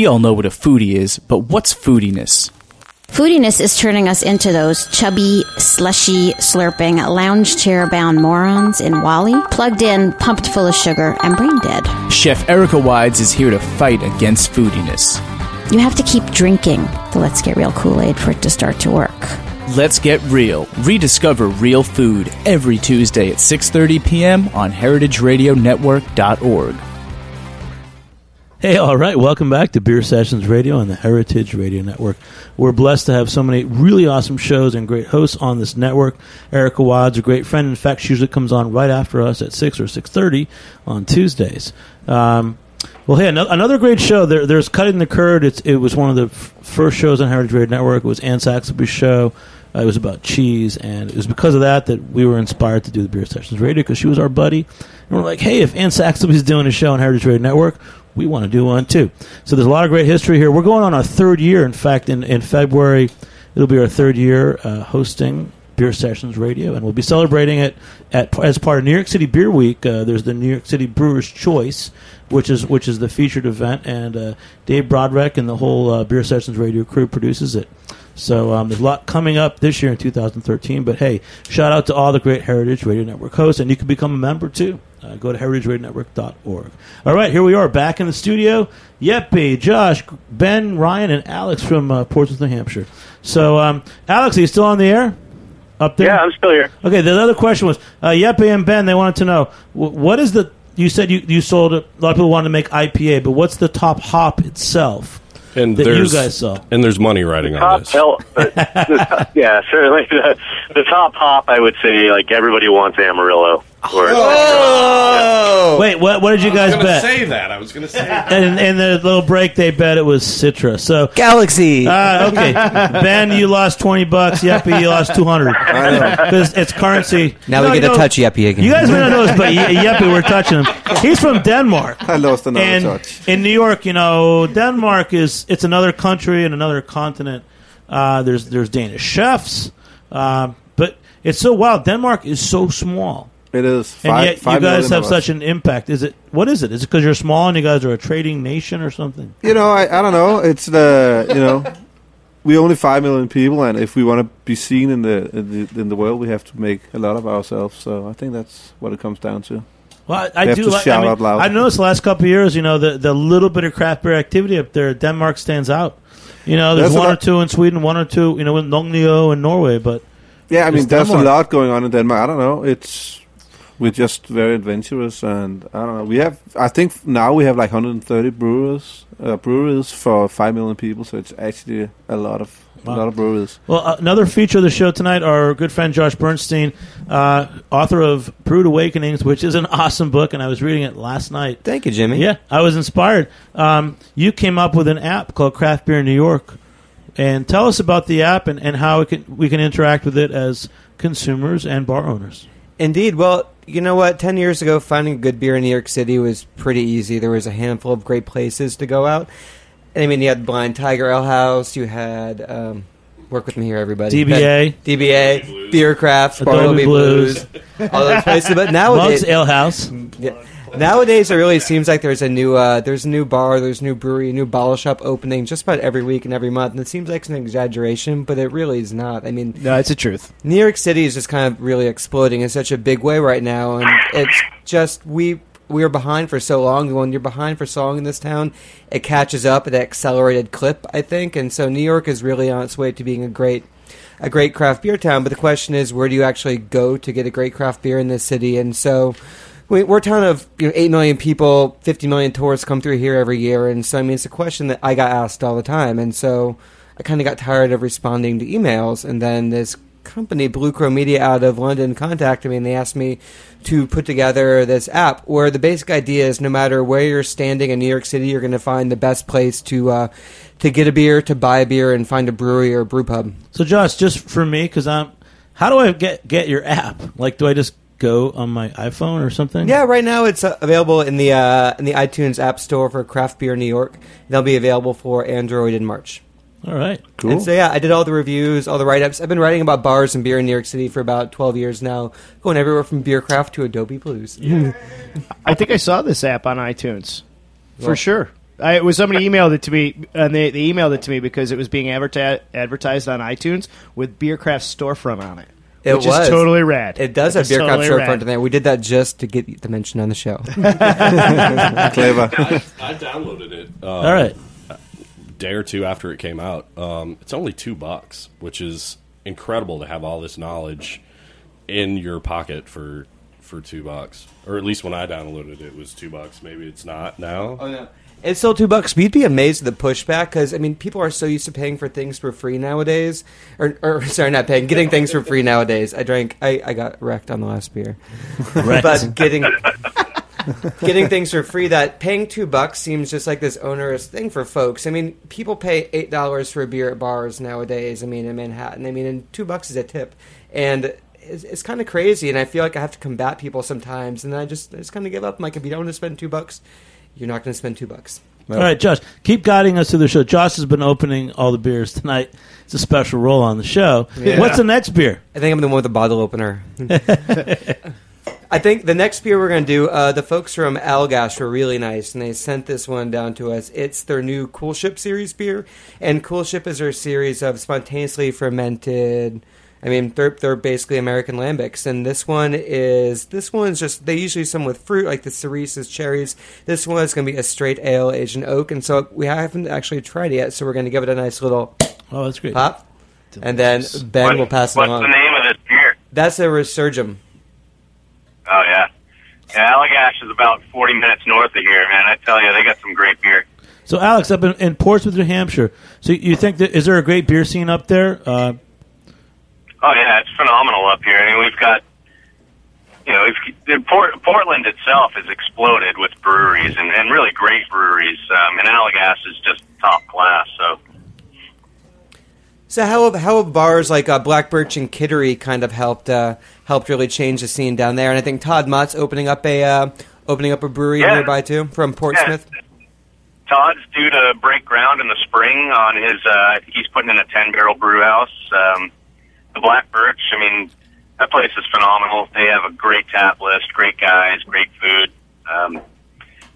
We all know what a foodie is, but what's foodiness? Foodiness is turning us into those chubby, slushy, slurping, lounge chair bound morons in WALL-E, plugged in, pumped full of sugar, and brain dead. Chef Erica Wides is here to fight against foodiness. You have to keep drinking the Let's Get Real Kool Aid for it to start to work. Let's get real. Rediscover real food every Tuesday at 6:30 p.m. on heritageradionetwork.org. Hey, all right. Welcome back to Beer Sessions Radio on the Heritage Radio Network. We're blessed to have so many really awesome shows and great hosts on this network. Erica Wides a great friend. In fact, she usually comes on right after us at six or six thirty on Tuesdays. Um, well, hey, another, great show. There, there's Cutting the Curd. It's, it was one of the f- first shows on Heritage Radio Network. It was Ann Saxelby's show. Uh, it was about cheese, and it was because of that that we were inspired to do the Beer Sessions Radio because she was our buddy. And we're like, hey, if Ann Saxelby's doing a show on Heritage Radio Network, we want to do one too. So there's a lot of great history here. We're going on our third year. In fact, in, in February, it'll be our third year uh, hosting Beer Sessions Radio, and we'll be celebrating it at as part of New York City Beer Week. Uh, there's the New York City Brewers Choice, which is which is the featured event, and uh, Dave Broderick and the whole uh, Beer Sessions Radio crew produces it. So um, there's a lot coming up this year in 2013. But hey, shout out to all the great Heritage Radio Network hosts, and you can become a member too. Uh, go to heritageradionetwork.org. All right, here we are back in the studio. Jeppe, Josh, Ben, Ryan, and Alex from uh, Portsmouth, New Hampshire. So, um, Alex, are you still on the air? Up there? yeah, I'm still here. Okay, the other question was uh, Jeppe and Ben. They wanted to know wh- what is the. You said you, you sold a lot of people wanted to make IPA, but what's the top hop itself And that you there's guys saw. and there's money riding on top this. hell, the, the yeah, certainly the, the top hop. I would say like everybody wants Amarillo. Or, Oh, Wait, what? What did you guys bet? Say that. I was going to say that. And in the little break, they bet it was Citra. So, Galaxy. uh, okay, Ben, you lost twenty bucks. Jeppe, you lost two hundred because it's currency. now No, we get to know, touch Jeppe again. You guys may not know this, but Ye- Jeppe, we're touching him. He's from Denmark. I lost another and touch. in New York, you know, Denmark is it's another country and another continent. Uh, there's there's Danish chefs, uh, but it's so wild. Denmark is so small, It is and yet five you guys have us. such an impact. Is it what is it? Is it because you're small and you guys are a trading nation or something? You know, I, I don't know. It's the you know, we only five million people, and if we want to be seen in the, in the in the world, we have to make a lot of ourselves. So I think that's what it comes down to. Well, I, I do. like, shout I mean, out loud. I noticed the last couple of years, you know, the the little bit of craft beer activity up there, Denmark stands out. You know, there's a one or two in Sweden, one or two, you know, in Longlio in Norway, but Yeah, I mean, there's Denmark. a lot going on in Denmark. I don't know. It's we're just very adventurous, and I don't know. We have, I think now we have like 130 brewers, uh, breweries for five million people. So it's actually a lot of Wow. a lot of breweries. Well, uh, another feature of the show tonight, our good friend Josh Bernstein, uh, author of Brewed Awakenings, which is an awesome book, and I was reading it last night. Thank you, Jimmy. Yeah, I was inspired. Um, you came up with an app called Craft Beer New York, and tell us about the app and, and how it can, we can interact with it as consumers and bar owners. Indeed. Well, you know what? Ten years ago, finding a good beer in New York City was pretty easy. There was a handful of great places to go out. I mean, you had Blind Tiger Ale House. You had um, work with me here, everybody. DBA. DBA, Bierkraft, Adobe Bartleby Blues. Blues, all those places. But Mugs nowadays, Ale House. yeah. Nowadays, it really seems like there's a new uh, there's a new bar, there's a new brewery, a new bottle shop opening just about every week and every month. And it seems like it's an exaggeration, but it really is not. I mean, No, it's the truth. New York City is just kind of really exploding in such a big way right now, and it's just we we are behind for so long. When you're behind for so long in this town, it catches up at an accelerated clip, I think, and so New York is really on its way to being a great a great craft beer town. But the question is, where do you actually go to get a great craft beer in this city? And so. We, we're a town of you know, eight million people, fifty million tourists come through here every year, and so I mean it's a question that I got asked all the time, and so I kind of got tired of responding to emails, and then this company, Blue Crow Media, out of London, contacted me, and they asked me to put together this app where the basic idea is no matter where you're standing in New York City, you're going to find the best place to uh, to get a beer, to buy a beer, and find a brewery or a brew pub. So, Josh, just for me, because I'm, how do I get get your app? Like, do I just go on my iPhone or something? Yeah, right now it's uh, available in the uh, in the iTunes App Store for Craft Beer New York. They'll be available for Android in March. All right. Cool. And so yeah, I did all the reviews, all the write ups. I've been writing about bars and beer in New York City for about twelve years now, going everywhere from Bierkraft to Adobe Blues. I think I saw this app on iTunes for Well- sure. I, it was somebody emailed it to me, and they, they emailed it to me because it was being adverti- advertised on iTunes with Bierkraft storefront on it, It which was. is totally rad. It does have Bierkraft totally Short rad. front in there. We did that just to get the mention on the show. Clever. I, I downloaded it. Um, All right. day or two after it came out. Um, it's only two bucks, which is incredible to have all this knowledge in your pocket for for two bucks. Or at least when I downloaded it, it was two bucks. Maybe it's not now. Oh no, it's still two bucks. You'd be amazed at the pushback because I mean, people are so used to paying for things for free nowadays. Or, or sorry, not paying, getting things for free nowadays. I drank, I, I got wrecked on the last beer, but getting getting things for free. That paying two bucks seems just like this onerous thing for folks. I mean, people pay eight dollars for a beer at bars nowadays. I mean, in Manhattan, I mean, and two bucks is a tip, and. It's, it's kind of crazy, and I feel like I have to combat people sometimes, and I just I just kind of give up. I'm like, if you don't want to spend two bucks, you're not going to spend two bucks. All right, Josh, keep guiding us through the show. Josh has been opening all the beers tonight. It's a special role on the show. Yeah. What's the next beer? I think I'm the one with the bottle opener. I think the next beer we're going to do, uh, the folks from Allagash were really nice, and they sent this one down to us. It's their new Coolship series beer, and Coolship is their series of spontaneously fermented. I mean, they're they're basically American lambics, and this one is this one's just they usually some with fruit like the cerises, cherries. This one is going to be a straight ale aged in oak, and so we haven't actually tried it yet, so we're going to give it a nice little Oh, that's great. pop, and then Ben What- will pass it what's along. the name of this beer? That's a resurgam. Oh yeah, yeah. Allagash is about 40 minutes north of here, man. I tell you, they got some great beer. So, Alex, up in, in Portsmouth, New Hampshire. So, you think that is there a great beer scene up there? Uh, Oh yeah, it's phenomenal up here. I mean, we've got, you know, if, Port, Portland itself has exploded with breweries and, and really great breweries. Um, and Allagash is just top class. So So how have, how have bars like uh, Black Birch and Kittery kind of helped uh, helped really change the scene down there? And I think Todd Mott's opening up a uh, opening up a brewery Yeah. nearby too from Portsmouth. Todd's due to break ground in the spring on his. Uh, he's putting in a ten barrel brew house. Um, the Black Birch. I mean, that place is phenomenal. They have a great tap list, great guys, great food. Um,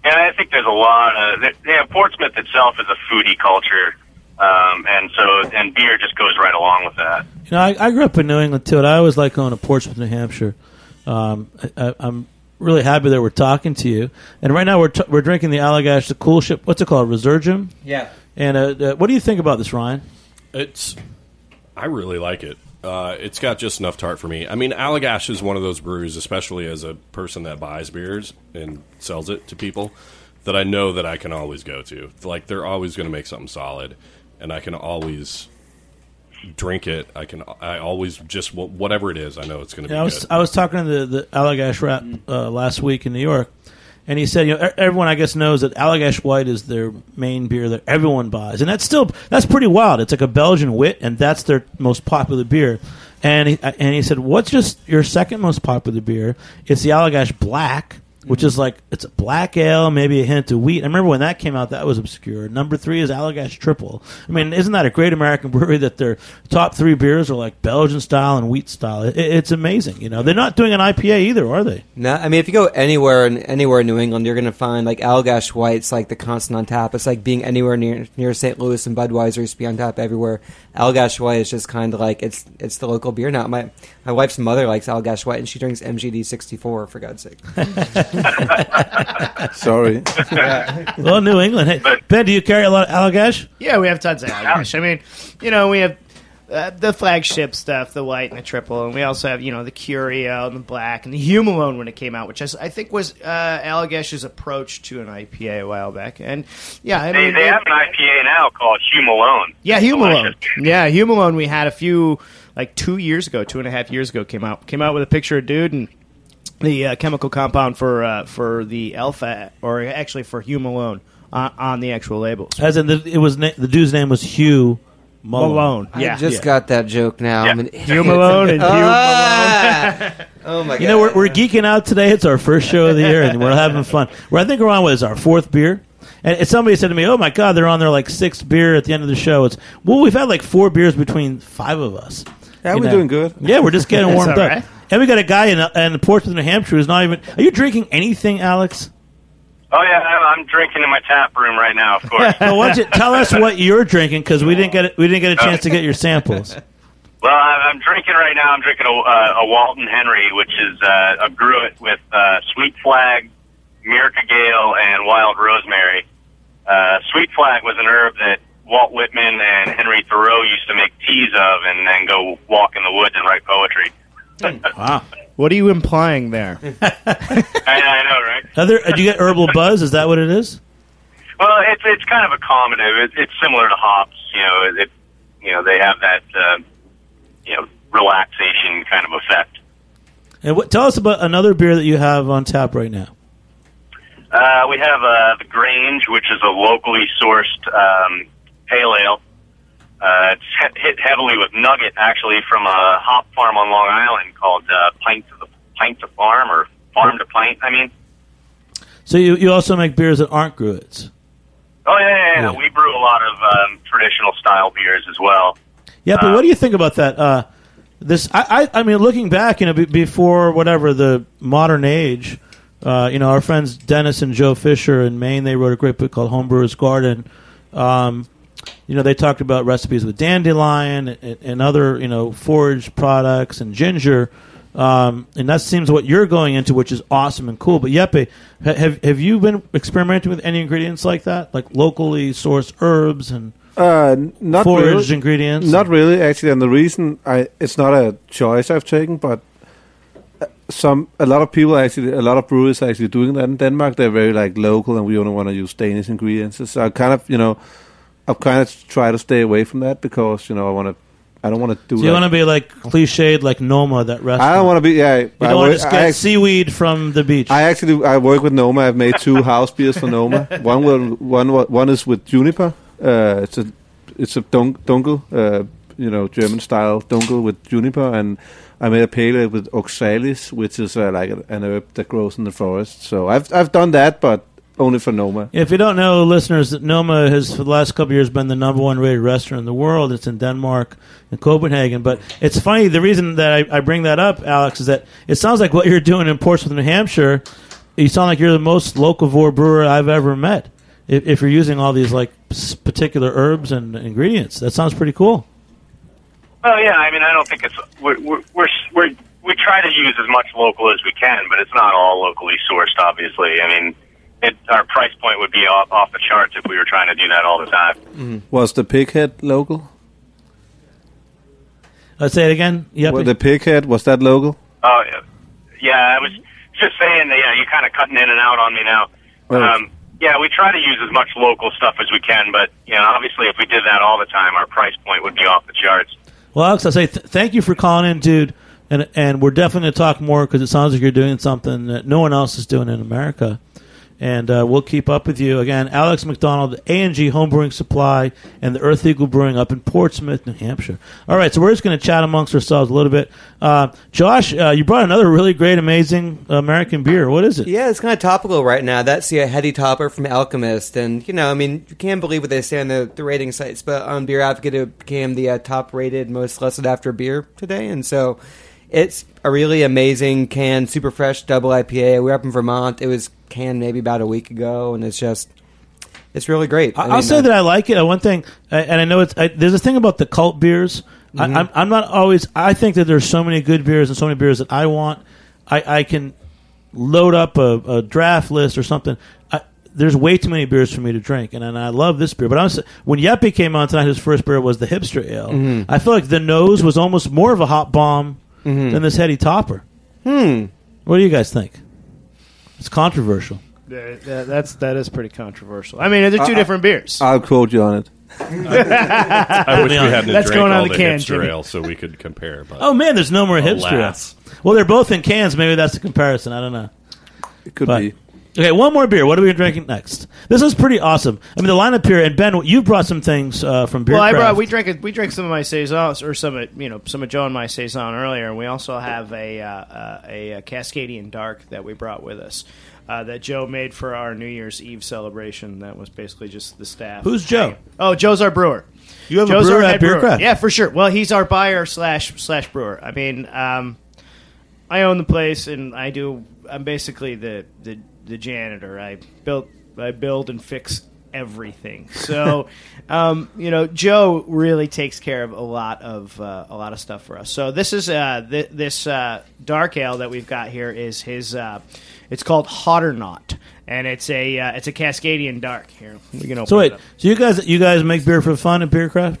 and I think there's a lot of. th- Yeah, Portsmouth itself is a foodie culture, um, and so and beer just goes right along with that. You know, I, I grew up in New England too, and I always like going to Portsmouth, New Hampshire. Um, I, I, I'm really happy that we're talking to you. And right now we're t- we're drinking the Allagash, the coolship. What's it called, Resurgam? Yeah. And uh, uh, what do you think about this, Ryan? It's, I really like it. Uh, it's got just enough tart for me. I mean, Allagash is one of those breweries, especially as a person that buys beers and sells it to people, that I know that I can always go to. Like they're always going to make something solid, and I can always drink it. I can. I always just whatever it is. I know it's going to Yeah, I be was good. I was talking to the, the Allagash rep uh, last week in New York, and he said, you know, everyone I guess knows that Allagash White is their main beer that everyone buys, and that's still that's pretty wild. It's like a Belgian wit, and that's their most popular beer. And he, uh, and he said, what's just your second most popular beer? It's the Allagash Black. Which is like it's a black ale, maybe a hint of wheat. I remember when that came out, that was obscure. Number three is Allagash Triple. I mean, isn't that a great American brewery that their top three beers are like Belgian style and wheat style? It, it's amazing. You know, they're not doing an IPA either, are they? No, I mean if you go anywhere in anywhere in New England, you're going to find like Allagash White's like the constant on tap. It's like being anywhere near near St. Louis and Budweiser used to be on tap everywhere. Allagash White is just kind of like it's it's the local beer now. My my wife's mother likes Allagash White and she drinks MGD 64 for God's sake. Sorry. Well, New England. Hey, Ben, do you carry a lot of Allagash? Yeah, we have tons of Allagash. I mean, you know, we have uh, the flagship stuff, the white and the triple, and we also have you know the Curio and the black and the Humalone when it came out, which is, I think was uh, Allagash's approach to an IPA a while back. And yeah, I They, mean, they it- have an IPA now called Humalone. Yeah, Humalone. Yeah, Humalone. We had a few like two years ago, two and a half years ago, came out came out with a picture of dude and the uh, chemical compound for uh, for the alpha, or actually for humulone on, on the actual labels. As in, the, it was na- the dude's name was Hugh Malone. Malone. I just yeah. got that joke now. Yeah. I'm an Hugh Malone and Hugh Ah! oh my god! You know, we're, we're geeking out today. It's our first show of the year, and we're having fun. We're, I think we're on what is our fourth beer. And and somebody said to me, "Oh my God, they're on their like sixth beer at the end of the show." It's well, we've had like four beers between five of us. Yeah, You we're know. doing good. Yeah, we're just getting warmed all up. right. And we got a guy in in Portsmouth, of New Hampshire, who's not even. Are you drinking anything, Alex? Oh yeah, I'm I'm drinking in my tap room right now. Of course. Well, why don't you tell us what you're drinking because we didn't get we didn't get a chance to get your samples. Well, I- I'm drinking right now. I'm drinking a, uh, a Walton Henry, which is uh, a gruit with uh, sweet flag, Myrica gale, and wild rosemary. Uh, sweet flag was an herb that Walt Whitman and Henry Thoreau used to make teas of, and then go walk in the woods and write poetry. Wow. What are you implying there? I, I know, right? Other, do you get herbal buzz? Is that what it is? Well, it's it's kind of a accommodative. It, it's similar to hops. You know, it, it you know they have that uh, you know relaxation kind of effect. And what, tell us about another beer that you have on tap right now. Uh, we have uh, the Grange, which is a locally sourced um, pale ale. Uh, it's hit heavily with nugget, actually, from a hop farm on Long Island called uh, Pint to the Pint to Farm or Farm to Pint. I mean, So you you also make beers that aren't gruits. oh yeah, yeah, yeah. Yeah. we brew a lot of um, traditional style beers as well. Yeah, but Uh, what do you think about that? Uh, this, I, I, I mean, looking back, you know, be, before whatever the modern age, uh, you know, our friends Dennis and Joe Fisher in Maine, they wrote a great book called Homebrewers Garden. Um, you know, they talked about recipes with dandelion and, and other, you know, forage products and ginger. Um, and that seems what you're going into, which is awesome and cool. But Jeppe, have have you been experimenting with any ingredients like that, like locally sourced herbs and Uh, not foraged really. ingredients? Not really, actually. And the reason I it's not a choice I've taken, but uh, some a lot of people actually a lot of breweries are actually doing that in Denmark. They're very like local, and we only want to use Danish ingredients. So I kind of you know I've kind of try to stay away from that because you know I want to I don't want to do. So you want to be like cliched, like Noma, that restaurant. I don't want to be. Yeah, You I don't want to I get act- seaweed from the beach. I actually I work with Noma. I've made two house beers for Noma. One will one one is with juniper. Uh, it's a it's a dun- dunkel, uh, you know, German style dunkel with juniper, and I made a pale ale with oxalis, which is uh, like an herb that grows in the forest. So I've I've done that, but only for Noma. If you don't know, listeners, that Noma has for the last couple of years been the number one rated restaurant in the world. It's in Denmark and Copenhagen. But it's funny. The reason that I, I bring that up, Alex, is that it sounds like what you're doing in Portsmouth, New Hampshire. You sound like you're the most locavore brewer I've ever met. If, if you're using all these like particular herbs and ingredients, that sounds pretty cool. Well, yeah. I mean, I don't think it's we're we're we're, we're we try to use as much local as we can, but it's not all locally sourced. Obviously, I mean, it, our price point would be off, off the charts if we were trying to do that all the time. Was the pighead local? Let's say it again. Yep. Well, the pighead was that local? Oh, yeah. yeah. I was just saying that. Yeah, you're kind of cutting in and out on me now. Right. Um, yeah, we try to use as much local stuff as we can, but you know, obviously, if we did that all the time, our price point would be off the charts. Well, Alex, I say th- thank you for calling in, dude. And and we're definitely going to talk more because it sounds like you're doing something that no one else is doing in America. And uh, we'll keep up with you again. Alex McDonald, A and G Homebrewing Supply, and the Earth Eagle Brewing up in Portsmouth, New Hampshire. All right, so we're just going to chat amongst ourselves a little bit. Uh, Josh, uh, you brought another really great, amazing American beer. What is it? Yeah, it's kind of topical right now. That's the Heady Topper from Alchemist, and you know, I mean, you can't believe what they say on the, the rating sites, but on Beer Advocate, it became the uh, top-rated, most lusted after beer today, and so it's a really amazing can, super fresh double IPA. We're up in Vermont. It was canned maybe about a week ago, and it's just it's really great. I- I I'll mean, say uh, that I like it. Uh, One thing, and I know it's I, there's a thing about the cult beers. I, I'm, I'm not always. I think that there's so many good beers and so many beers that I want. I, I can load up a, a draft list or something. I, there's way too many beers for me to drink, and, and I love this beer. But when Jeppe came on tonight, his first beer was the hipster ale. I feel like the nose was almost more of a hop bomb than this heady topper. Hmm. What do you guys think? It's controversial. Yeah, that- that's that is pretty controversial. I mean, they're two different beers. I'll quote you on it. I wish we hadn't That's drank going on all the the can, hipster Jimmy. ale so we could compare. But Oh man, there's no more hipster. Alas. Well, they're both in cans. Maybe that's the comparison. I don't know. It could But- be. Okay, one more beer. What are we drinking next? This is pretty awesome. I mean, the lineup here, and Ben, you brought some things uh, from beer. well, I brought we drank a, we drank some of my saisons or some of you know some of Joe and my saison earlier, and we also have a uh, uh, a, uh Cascadian Dark that we brought with us. Uh, that Joe made for our New Year's Eve celebration. That was basically just the staff. Who's Joe? Oh, Joe's our brewer. You have Joe's a brewer our at Beer brewer. Craft. Yeah, for sure. Well, he's our buyer slash slash brewer. I mean, um, I own the place, and I do. I'm basically the the, the janitor. I built, I build and fix everything. So, um, you know, Joe really takes care of a lot of uh, a lot of stuff for us. So this is uh, th- this uh, dark ale that we've got here is his. Uh, it's called Hotter Not, and it's a uh, it's a Cascadian dark. Here, we can open So it wait, up. so you guys, you guys make beer for fun at Bierkraft?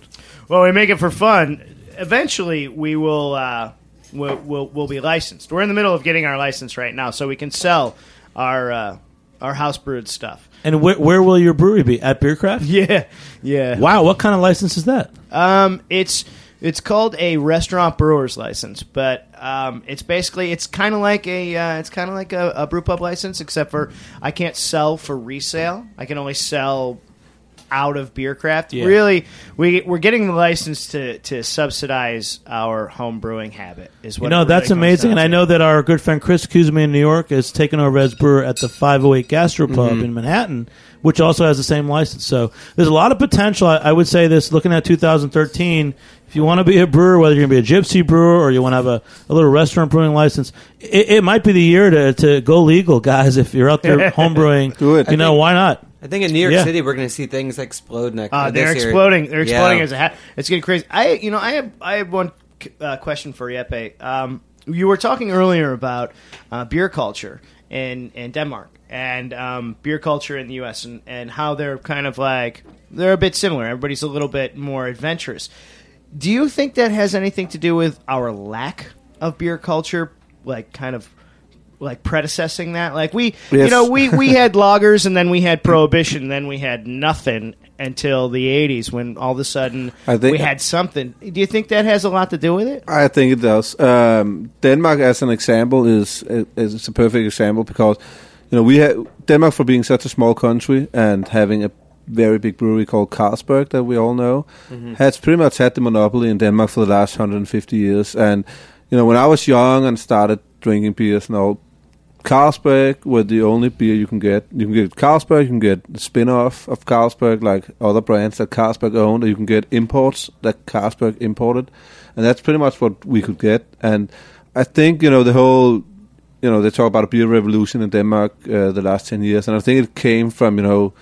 Well, we make it for fun. Eventually, we will uh, we'll, we'll we'll be licensed. We're in the middle of getting our license right now, so we can sell our uh, our house brewed stuff. And where, where will your brewery be at Bierkraft? Yeah, yeah. Wow, what kind of license is that? Um, it's it's called a restaurant brewer's license, but um, it's basically it's kind of like a uh, it's kind of like a, a brew pub license, except for I can't sell for resale. I can only sell out of Bierkraft. Yeah. Really, we we're getting the license to to subsidize our home brewing habit. Is what You know, it really that's amazing. down And I know that our good friend Chris Cuzme in New York has taken over as brewer at the 508 Gastropub Mm-hmm. in Manhattan, which also has the same license. So there's a lot of potential. I, I would say this looking at 2013, if you want to be a brewer, whether you're going to be a gypsy brewer or you want to have a, a little restaurant brewing license, it, it might be the year to, to go legal, guys. If you're out there homebrewing, Do it. You know, think- why not? I think in New York Yeah. City we're going to see things explode next. Uh, they're year. exploding. They're exploding Yeah. as a ha- it's getting crazy. I you know I have I have one uh, question for Jeppe. Um, you were talking earlier about uh, beer culture in in Denmark and um, beer culture in the U.S. and and how they're kind of like they're a bit similar. Everybody's a little bit more adventurous. Do you think that has anything to do with our lack of beer culture like kind of like predecessing that. Like we, you know, we we had lagers and then we had prohibition, and then we had nothing until the '80s when all of a sudden I think- we had something. Do you think that has a lot to do with it? I think it does. Um, Denmark, as an example, is is a perfect example because you know we have Denmark for being such a small country and having a very big brewery called Carlsberg that we all know has pretty much had the monopoly in Denmark for the last 150 years. And you know when I was young and started drinking beers and all, Carlsberg were the only beer you can get. You can get Carlsberg, you can get the spin-off of Carlsberg, like other brands that Carlsberg owned, or you can get imports that Carlsberg imported, and that's pretty much what we could get. And I think you know the whole, you know, they talk about a beer revolution in Denmark uh, the last ten years, and I think it came from you know,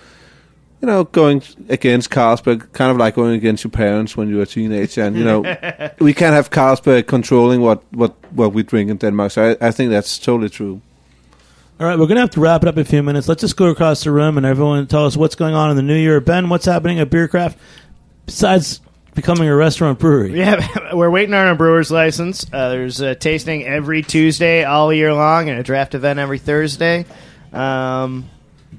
you know, going against Carlsberg, kind of like going against your parents when you were a teenager, and you know, we can't have Carlsberg controlling what what what we drink in Denmark. So I, I think that's totally true. All right, we're going to have to wrap it up in a few minutes. Let's just go across the room and everyone tell us what's going on in the new year. Ben, what's happening at Bierkraft besides becoming a restaurant brewery? Yeah, we're waiting on our brewer's license. Uh, there's a tasting every Tuesday all year long, and a draft event every Thursday. Um,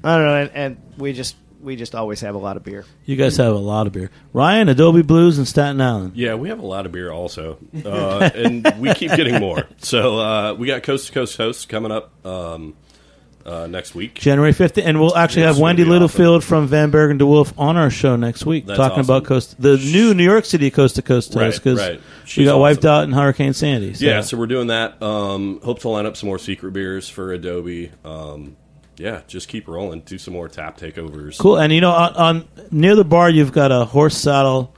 I don't know, and, and we just we just always have a lot of beer. You guys have a lot of beer. Ryan, Adobe Blues, and Staten Island. Yeah, we have a lot of beer also, uh, and we keep getting more. So uh, we got Coast to Coast hosts coming up um, uh, next week. January 5th, and we'll actually Yes, have Wendy it'll be Littlefield from Vanberg & DeWulf on our show next week, That's talking awesome. about coast the new New York City Coast to Coast Right, host because right. she She's got wiped awesome. out in Hurricane Sandy. So. Yeah, so we're doing that. Um, hope to line up some more secret beers for Adobe. Um, yeah, just keep rolling. Do some more tap takeovers. Cool. And you know, on, on near the bar, you've got a horse saddle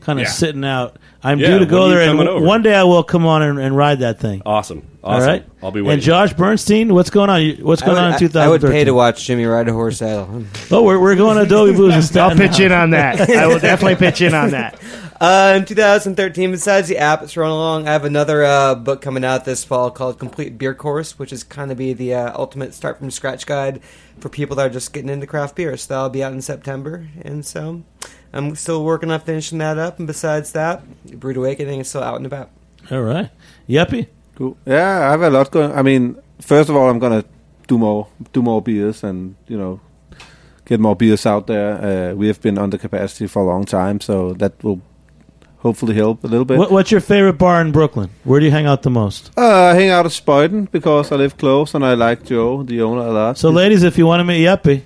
kind of Yeah. sitting out. I'm Yeah, due to when go are you there, and coming over? one day I will come on and, and ride that thing. Awesome. All Awesome. right. I'll be waiting. And Josh Bernstein, what's going on? What's going would, on in 2013? I would pay to watch Jimmy ride a horse saddle. Oh, we're, we're going to Adobe Blues and I'll pitch in on that. I will definitely pitch in on that. Uh, in 2013, besides the app that's rolling along, I have another uh, book coming out this fall called Complete Beer Course, which is kind of be the uh, ultimate start from scratch guide for people that are just getting into craft beer. So that'll be out in September, and so I'm still working on finishing that up. And besides that, Brewed Awakening is still out and about. All right. Jeppe. Cool. Yeah, I have a lot going. I mean, first of all, I'm gonna do more, do more beers, and you know, get more beers out there. Uh, we have been under capacity for a long time, so that will hopefully help a little bit. What, what's your favorite bar in Brooklyn? Where do you hang out the most? Uh, I hang out at Spuyten because I live close and I like Joe, the owner, a lot. So, ladies, if you want to meet Jeppe,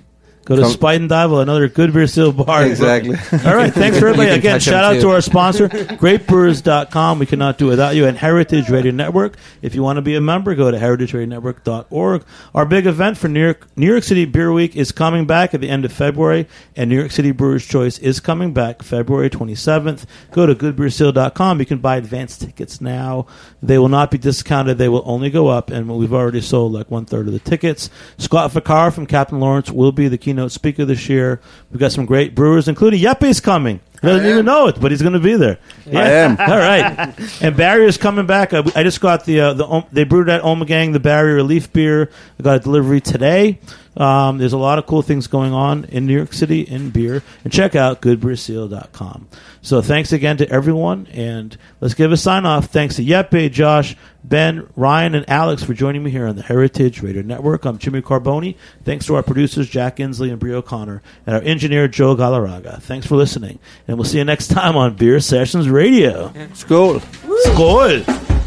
go to Come- Spuyten Duyvil, another good beer seal bar. Exactly. All right. Thanks for everybody. Again, shout out too. to our sponsor, greatbrewers.com. We cannot do without you. And Heritage Radio Network. If you want to be a member, go to heritageradionetwork.org. Our big event for New York, New York City Beer Week is coming back at the end of February, and New York City Brewers Choice is coming back February 27th. Go to goodbeerseal.com. You can buy advance tickets now. They will not be discounted. They will only go up, and we've already sold like one third of the tickets. Scott Vaccaro from Captain Lawrence will be the keynote speaker this year. We've got some great brewers, including Jeppe's coming. He doesn't even know it, but he's going to be there. I am. All right. And Barrier's coming back. I, I just got the uh, the Om- they brewed at Ommegang the Barrier Relief beer. I got a delivery today. Um, there's a lot of cool things going on in New York City in beer. And check out goodbeerseal.com. So thanks again to everyone. And let's give a sign off. Thanks to Jeppe, Josh, Ben, Ryan, and Alex for joining me here on the Heritage Radio Network. I'm Jimmy Carbone. Thanks to our producers, Jack Inslee and Brie O'Connor, and our engineer, Joe Galarraga. Thanks for listening. And we'll see you next time on Beer Sessions Radio. Skål. Skål!